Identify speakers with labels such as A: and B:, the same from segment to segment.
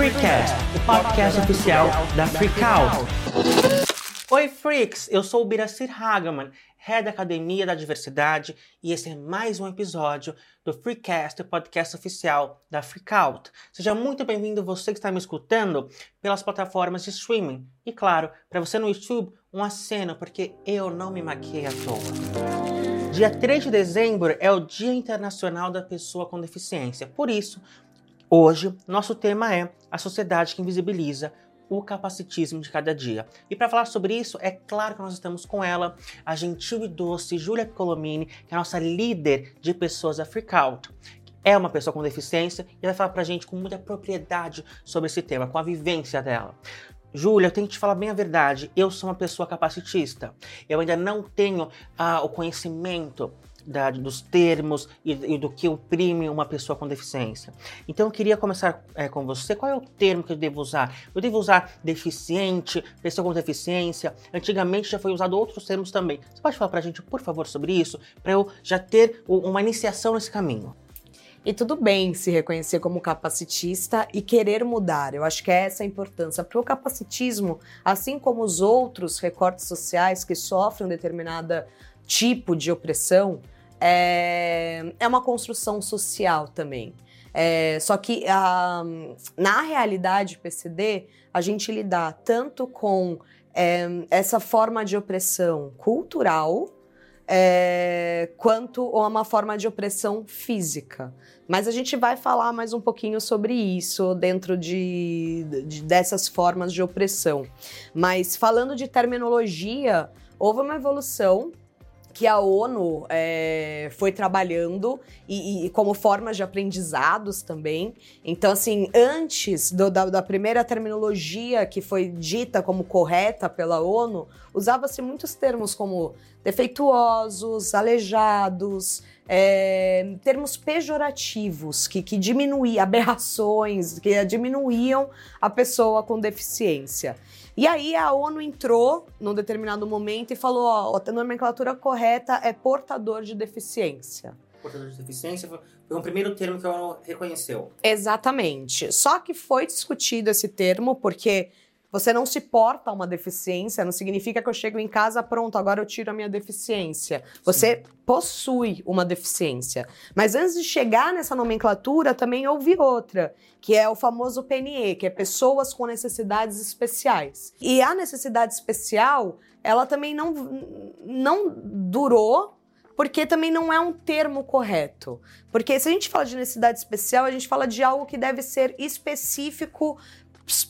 A: Freecast, o podcast oficial da Freakout. Oi, freaks! Eu sou o Biracir Hagaman, head da Academia da Diversidade, e esse é mais um episódio do Freecast, o podcast oficial da Freakout. Seja muito bem-vindo você que está me escutando pelas plataformas de streaming. E claro, para você no YouTube, um aceno, porque eu não me maquiei à toa. Dia 3 de dezembro é o Dia Internacional da Pessoa com Deficiência. Por isso, hoje, nosso tema é a sociedade que invisibiliza o capacitismo de cada dia. E para falar sobre isso, é claro que nós estamos com ela, a gentil e doce Júlia Colomini, que é a nossa líder de pessoas da Freakout. É uma pessoa com deficiência e ela vai falar pra gente com muita propriedade sobre esse tema, com a vivência dela. Júlia, eu tenho que te falar bem a verdade. Eu sou uma pessoa capacitista. Eu ainda não tenho ah, o conhecimento da, dos termos e, e, do que oprime uma pessoa com deficiência. Então eu queria começar é, com você. Qual é o termo que eu devo usar? Eu devo usar deficiente, pessoa com deficiência? Antigamente já foi usado outros termos também. Você pode falar para a gente, por favor, sobre isso, para eu já ter uma iniciação nesse caminho?
B: E tudo bem se reconhecer como capacitista e querer mudar. Eu acho que é essa a importância. Porque o capacitismo, assim como os outros recortes sociais que sofrem determinado tipo de opressão, é, é uma construção social também. É, só que a, na realidade PCD, a gente lidar tanto com é, essa forma de opressão cultural, é, quanto uma forma de opressão física. Mas a gente vai falar mais um pouquinho sobre isso dentro de, de dessas formas de opressão. Mas falando de terminologia, houve uma evolução que a ONU é, foi trabalhando e, e, como formas de aprendizados também. Então, assim, antes do, da, da, primeira terminologia que foi dita como correta pela ONU, usava-se muitos termos como defeituosos, aleijados, é, termos pejorativos que, que diminuíam, aberrações, que diminuíam a pessoa com deficiência. E aí a ONU entrou num determinado momento e falou: ó, a nomenclatura correta é portador de deficiência.
A: Portador de deficiência foi o primeiro termo que a ONU reconheceu.
B: Exatamente. Só que foi discutido esse termo porque você não se porta uma deficiência, não significa que eu chego em casa, pronto, agora eu tiro a minha deficiência. Você Sim. possui uma deficiência. Mas antes de chegar nessa nomenclatura, também houve outra, que é o famoso PNE, que é pessoas com necessidades especiais. E a necessidade especial, ela também não, não durou porque também não é um termo correto. Porque se a gente fala de necessidade especial, a gente fala de algo que deve ser específico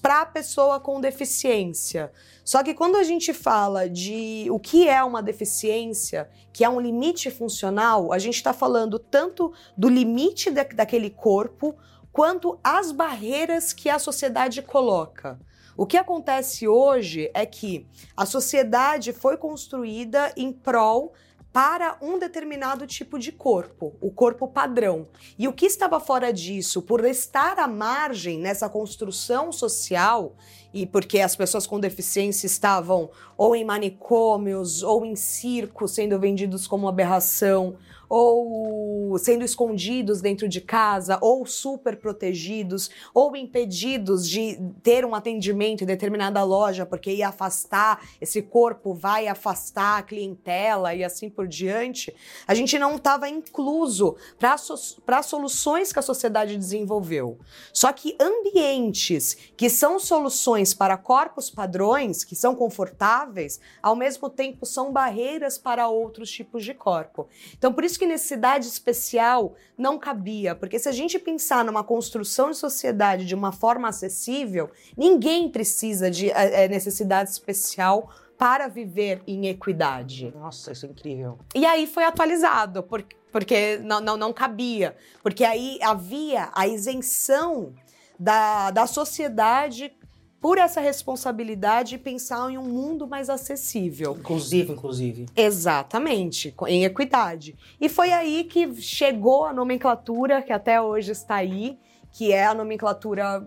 B: para a pessoa com deficiência. Só que quando a gente fala de o que é uma deficiência, que é um limite funcional, a gente está falando tanto do limite da, daquele corpo quanto as barreiras que a sociedade coloca. O que acontece hoje é que a sociedade foi construída em prol para um determinado tipo de corpo, o corpo padrão. E o que estava fora disso, por estar à margem nessa construção social, e porque as pessoas com deficiência estavam ou em manicômios ou em circos sendo vendidos como aberração, ou sendo escondidos dentro de casa, ou super protegidos, ou impedidos de ter um atendimento em determinada loja, porque ia afastar, esse corpo vai afastar a clientela e assim por diante, a gente não estava incluso para so, soluções que a sociedade desenvolveu. Só que ambientes que são soluções para corpos padrões, que são confortáveis, ao mesmo tempo são barreiras para outros tipos de corpo. Então, por isso que necessidade especial não cabia, porque se a gente pensar numa construção de sociedade de uma forma acessível, ninguém precisa de é, necessidade especial para viver em equidade.
A: Nossa, isso é incrível.
B: E aí foi atualizado, porque, porque não, não, não cabia. Porque aí havia a isenção da, da sociedade por essa responsabilidade e pensar em um mundo mais acessível.
A: Inclusive, inclusive.
B: Exatamente, em equidade. E foi aí que chegou a nomenclatura que até hoje está aí, que é a nomenclatura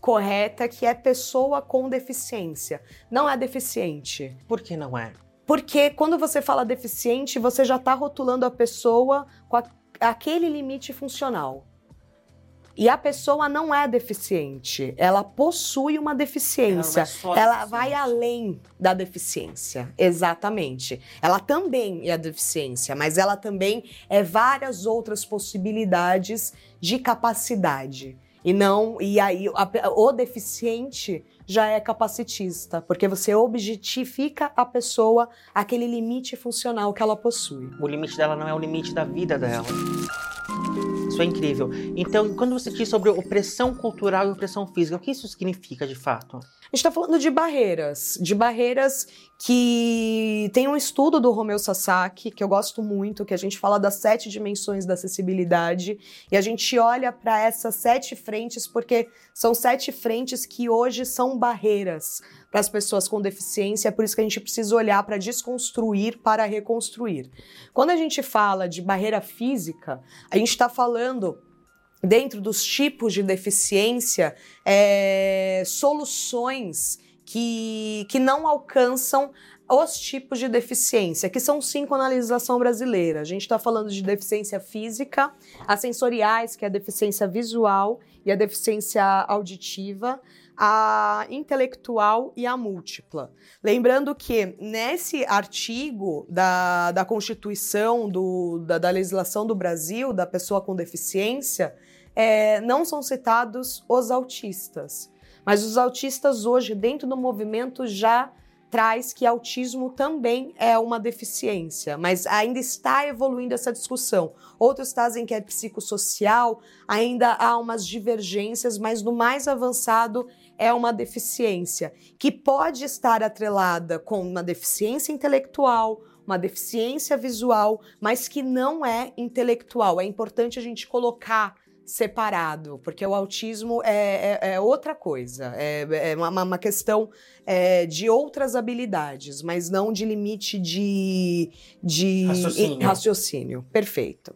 B: correta, que é pessoa com deficiência. Não é deficiente.
A: Por que não é?
B: Porque quando você fala deficiente, você já está rotulando a pessoa com a, aquele limite funcional. E a pessoa não é deficiente, ela possui uma deficiência.
A: Ela é
B: Ela vai além da deficiência, exatamente. Ela também é a deficiência, mas ela também é várias outras possibilidades de capacidade. E não, e aí a- o deficiente já é capacitista, porque você objetifica a pessoa aquele limite funcional que ela possui.
A: O limite dela não é o limite da vida dela. É incrível. Então, quando você diz sobre opressão cultural e opressão física, o que isso significa de fato?
B: A gente está falando de barreiras, de barreiras que tem um estudo do Romeu Sasaki, que eu gosto muito, que a gente fala das sete dimensões da acessibilidade, e a gente olha para essas sete frentes, porque são sete frentes que hoje são barreiras para as pessoas com deficiência, é por isso que a gente precisa olhar para desconstruir para reconstruir. Quando a gente fala de barreira física, a gente está falando dentro dos tipos de deficiência, é, soluções que, que não alcançam os tipos de deficiência, que são cinco na legislação brasileira. A gente está falando de deficiência física, as sensoriais, que é a deficiência visual e a deficiência auditiva, a intelectual e a múltipla. Lembrando que nesse artigo da, da Constituição, do, da, da legislação do Brasil, da pessoa com deficiência, é, não são citados os autistas. Mas os autistas hoje, dentro do movimento, já traz que autismo também é uma deficiência, mas ainda está evoluindo essa discussão. Outros trazem que é psicossocial, ainda há umas divergências, mas no mais avançado é uma deficiência que pode estar atrelada com uma deficiência intelectual, uma deficiência visual, mas que não é intelectual. É importante a gente colocar separado, porque o autismo é, é- é outra coisa, é, é uma, uma questão é, de outras habilidades, mas não de limite de, de
A: Raciocínio.
B: raciocínio. Perfeito.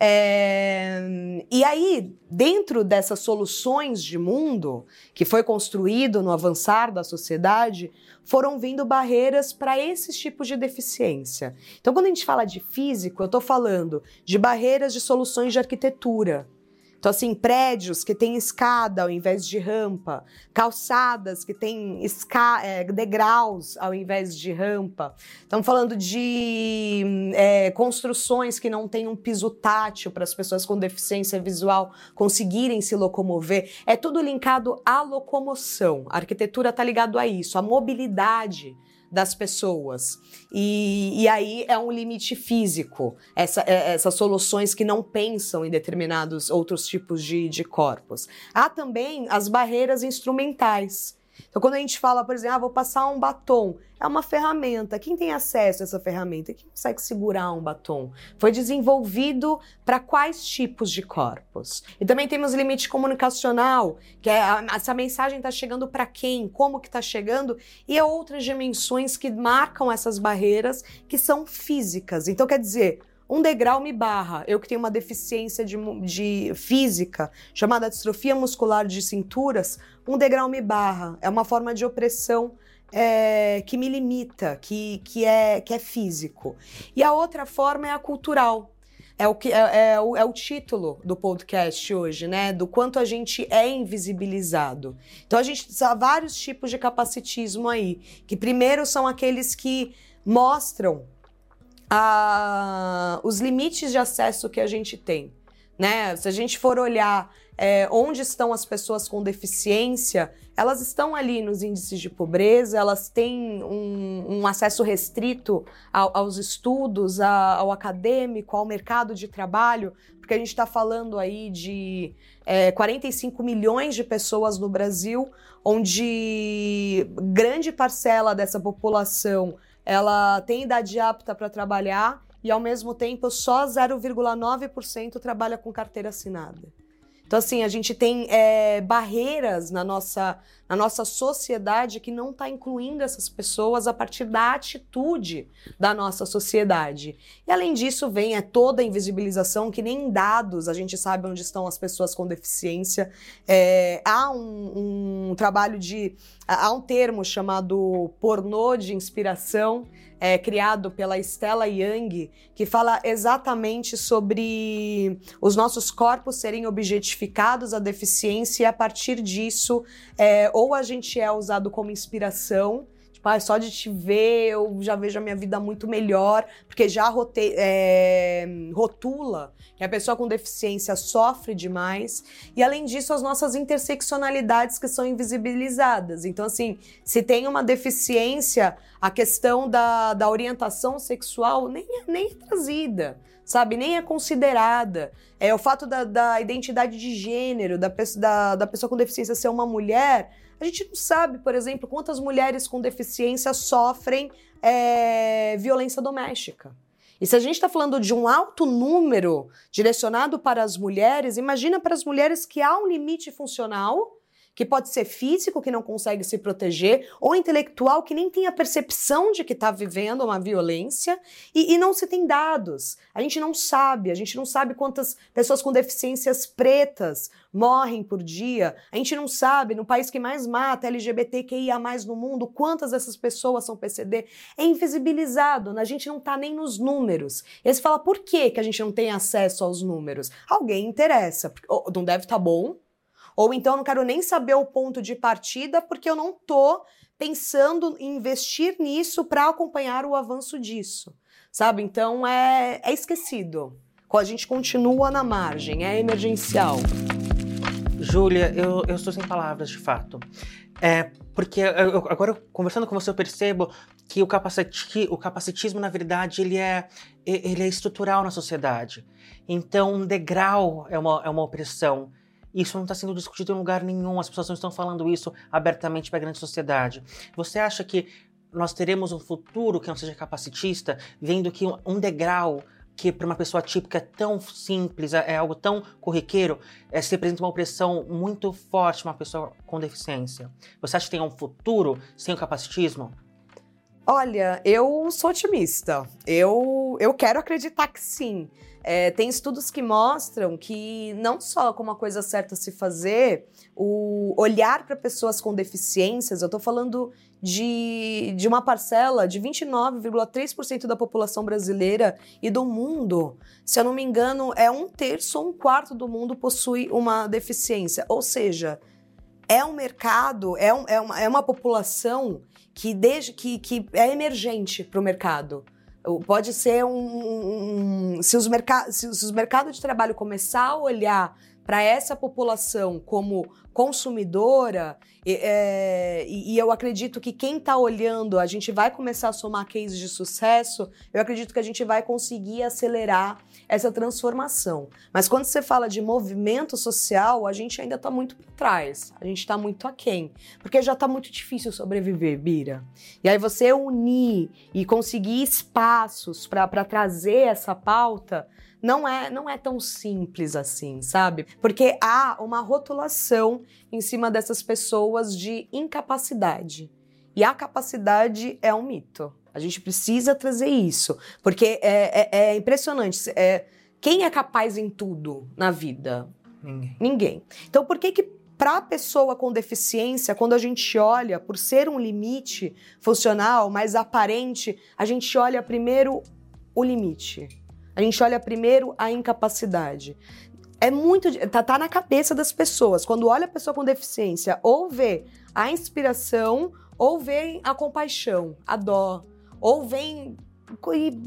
B: É, e aí, dentro dessas soluções de mundo que foi construído no avançar da sociedade, foram vindo barreiras para esses tipos de deficiência. Então, quando a gente fala de físico, eu estou falando de barreiras de soluções de arquitetura. Então, assim, prédios que têm escada ao invés de rampa, calçadas que têm é, degraus ao invés de rampa. Estamos falando de é, construções que não têm um piso tátil para as pessoas com deficiência visual conseguirem se locomover. É tudo linkado à locomoção. A arquitetura está ligado a isso, à mobilidade das pessoas. E, e aí é um limite físico, essa- é- essas soluções que não pensam em determinados outros tipos de, de corpos. Há também as barreiras instrumentais. Então, quando a gente fala, por exemplo, ah, vou passar um batom, é uma ferramenta. Quem tem acesso a essa ferramenta? Quem consegue segurar um batom? Foi desenvolvido para quais tipos de corpos? E também temos limite comunicacional, que é essa mensagem está chegando para quem, como que está chegando, e outras dimensões que marcam essas barreiras que são físicas. Então, quer dizer, um degrau me barra. Eu que tenho uma deficiência de, de física chamada distrofia muscular de cinturas, um degrau me barra. É uma forma de opressão é, que me limita, que, que, é, que é físico. E a outra forma é a cultural. É o, que, é, é o, é o título do podcast hoje, né? Do quanto a gente é invisibilizado. Então a gente há vários tipos de capacitismo aí. Que primeiro são aqueles que mostram a- os limites de acesso que a gente tem. Né? Se a gente for olhar é, onde estão as pessoas com deficiência, elas estão ali nos índices de pobreza, elas têm um, um acesso restrito ao- aos estudos, a- ao acadêmico, ao mercado de trabalho, porque a gente está falando aí de é, 45 milhões de pessoas no Brasil, onde grande parcela dessa população ela tem idade apta para trabalhar e, ao mesmo tempo, só 0,9% trabalha com carteira assinada. Então, assim, a gente tem é, barreiras na nossa, na nossa sociedade que não está incluindo essas pessoas a partir da atitude da nossa sociedade. E, além disso, vem é, toda a invisibilização, que nem em dados a gente sabe onde estão as pessoas com deficiência. É, há um, um trabalho de. Há um termo chamado pornô de inspiração, é, criado pela Stella Young, que fala exatamente sobre os nossos corpos serem objetificados, a deficiência, e a partir disso, é, ou a gente é usado como inspiração Pai, só de te ver eu já vejo a minha vida muito melhor, porque já rote, é, rotula que a pessoa com deficiência sofre demais. E além disso, as nossas interseccionalidades que são invisibilizadas. Então, assim, se tem uma deficiência, a questão da, da orientação sexual nem, é, nem é trazida sabe? Nem é considerada. É o fato da, da identidade de gênero, da, da, da pessoa com deficiência ser uma mulher, a gente não sabe, por exemplo, quantas mulheres com deficiência sofrem é, violência doméstica. E se a gente está falando de um alto número direcionado para as mulheres, imagina para as mulheres que há um limite funcional que pode ser físico, que não consegue se proteger, ou intelectual, que nem tem a percepção de que está vivendo uma violência, e, e, não se tem dados. A gente não sabe, a gente não sabe quantas pessoas com deficiências pretas morrem por dia, a gente não sabe, no país que mais mata LGBTQIA no mundo, quantas dessas pessoas são PCD. É invisibilizado, a gente não está nem nos números. E aí você fala, por que, que a gente não tem acesso aos números? Alguém interessa, não deve estar tá bom, ou então eu não quero nem saber o ponto de partida porque eu não tô pensando em investir nisso para acompanhar o avanço disso, sabe? Então é, é esquecido. A gente continua na margem, é emergencial.
A: Júlia, eu, eu estou sem palavras de fato. É, porque eu, agora, conversando com você, eu percebo que o, capaciti, o capacitismo, na verdade, ele é, ele é estrutural na sociedade. Então, um degrau é uma, é uma opressão. Isso não está sendo discutido em lugar nenhum, as pessoas não estão falando isso abertamente para a grande sociedade. Você acha que nós teremos um futuro que não seja capacitista, vendo que um degrau que para uma pessoa típica é tão simples, é, é algo tão corriqueiro, é, se representa uma opressão muito forte uma pessoa com deficiência. Você acha que tem um futuro sem o capacitismo?
B: Olha, eu sou otimista. Eu, eu quero acreditar que sim. É, tem estudos que mostram que não só como a coisa certa se fazer, o olhar para pessoas com deficiências, eu estou falando de, de uma parcela de 29,3% da população brasileira e do mundo. Se eu não me engano, é um terço ou um quarto do mundo possui uma deficiência. Ou seja, é um mercado, é, um, é, uma, é uma população que, desde, que, que é emergente para o mercado. Pode ser um. um se, os se, se os mercados de trabalho começar a olhar para essa população como consumidora, é, e, e, eu acredito que quem está olhando, a gente vai começar a somar cases de sucesso, eu acredito que a gente vai conseguir acelerar essa transformação. Mas quando você fala de movimento social, a gente ainda está muito por trás, a gente está muito aquém, porque já está muito difícil sobreviver, Bira. E aí você unir e conseguir espaços para trazer essa pauta não é, não é tão simples assim, sabe? Porque há uma rotulação em cima dessas pessoas de incapacidade. E a capacidade é um mito. A gente precisa trazer isso. Porque é, é, é impressionante. É, quem é capaz em tudo na vida?
A: Ninguém.
B: Ninguém. Então, por que que para a pessoa com deficiência, quando a gente olha por ser um limite funcional mais aparente, a gente olha primeiro o limite. A gente olha primeiro a incapacidade. É muito. Tá, tá na cabeça das pessoas. Quando olha a pessoa com deficiência, ou vê a inspiração, ou vê a compaixão, a dó, ou vem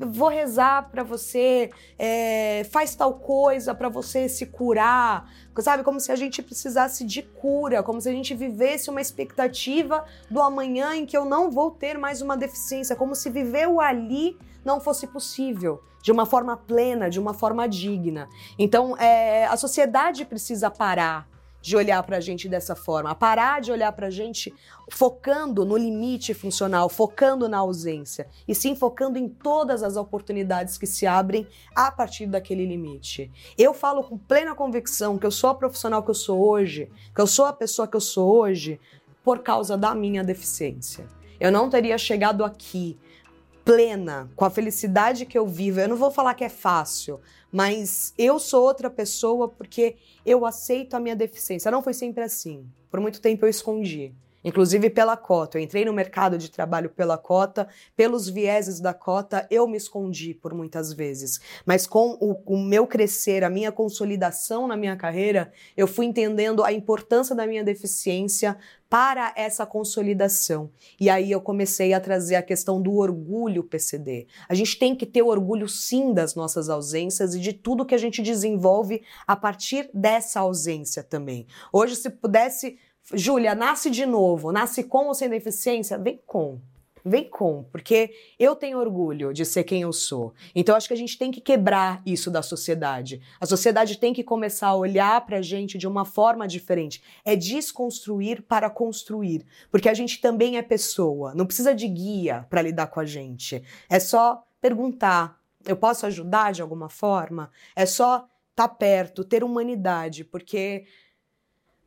B: vou rezar para você, é, faz tal coisa para você se curar, sabe? Como se a gente precisasse de cura, como se a gente vivesse uma expectativa do amanhã em que eu não vou ter mais uma deficiência, como se viver o ali não fosse possível de uma forma plena, de uma forma digna. Então, é, a sociedade precisa parar de olhar para a gente dessa forma, parar de olhar para a gente focando no limite funcional, focando na ausência, e sim focando em todas as oportunidades que se abrem a partir daquele limite. Eu falo com plena convicção que eu sou a profissional que eu sou hoje, que eu sou a pessoa que eu sou hoje, por causa da minha deficiência. Eu não teria chegado aqui plena, com a felicidade que eu vivo. Eu não vou falar que é fácil, mas eu sou outra pessoa porque eu aceito a minha deficiência. Não foi sempre assim. Por muito tempo eu escondi. Inclusive pela cota. Eu entrei no mercado de trabalho pela cota, pelos vieses da cota, eu me escondi por muitas vezes. Mas com o, o, meu crescer, a minha consolidação na minha carreira, eu fui entendendo a importância da minha deficiência para essa consolidação. E aí eu comecei a trazer a questão do orgulho PCD. A gente tem que ter orgulho sim das nossas ausências e de tudo que a gente desenvolve a partir dessa ausência também. Hoje, se pudesse Júlia, nasce de novo, nasce com ou sem deficiência? Vem com. Vem com, porque eu tenho orgulho de ser quem eu sou. Então acho que a gente tem que quebrar isso da sociedade. A sociedade tem que começar a olhar para a gente de uma forma diferente. É desconstruir para construir, porque a gente também é pessoa. Não precisa de guia para lidar com a gente. É só perguntar: eu posso ajudar de alguma forma? É só estar tá perto, ter humanidade, porque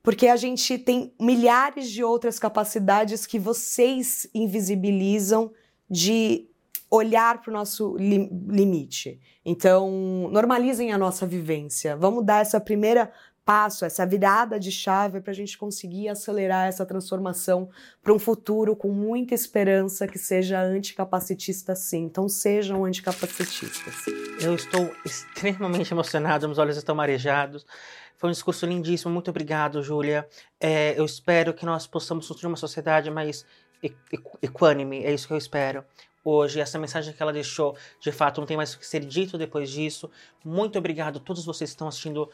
B: porque a gente tem milhares de outras capacidades que vocês invisibilizam de olhar para o nosso li limite. Então, normalizem a nossa vivência. Vamos dar essa primeira passo, essa virada de chave para a gente conseguir acelerar essa transformação para um futuro com muita esperança que seja anticapacitista sim. Então sejam anticapacitistas.
A: Eu estou extremamente emocionado, meus olhos estão marejados. Foi um discurso lindíssimo. Muito obrigado, Júlia. É, eu espero que nós possamos construir uma sociedade mais equânime. É isso que eu espero. Hoje, essa mensagem que ela deixou, de fato, não tem mais o que ser dito depois disso. Muito obrigado a todos vocês que estão assistindo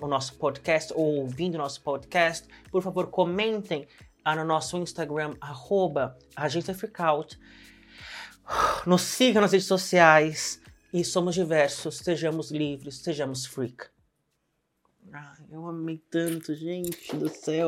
A: o nosso podcast ou ouvindo o nosso podcast. Por favor, comentem uh, no nosso Instagram, arroba Nos sigam nas redes sociais e somos diversos. Sejamos livres, sejamos freak. Ah, eu amei tanto, gente do céu.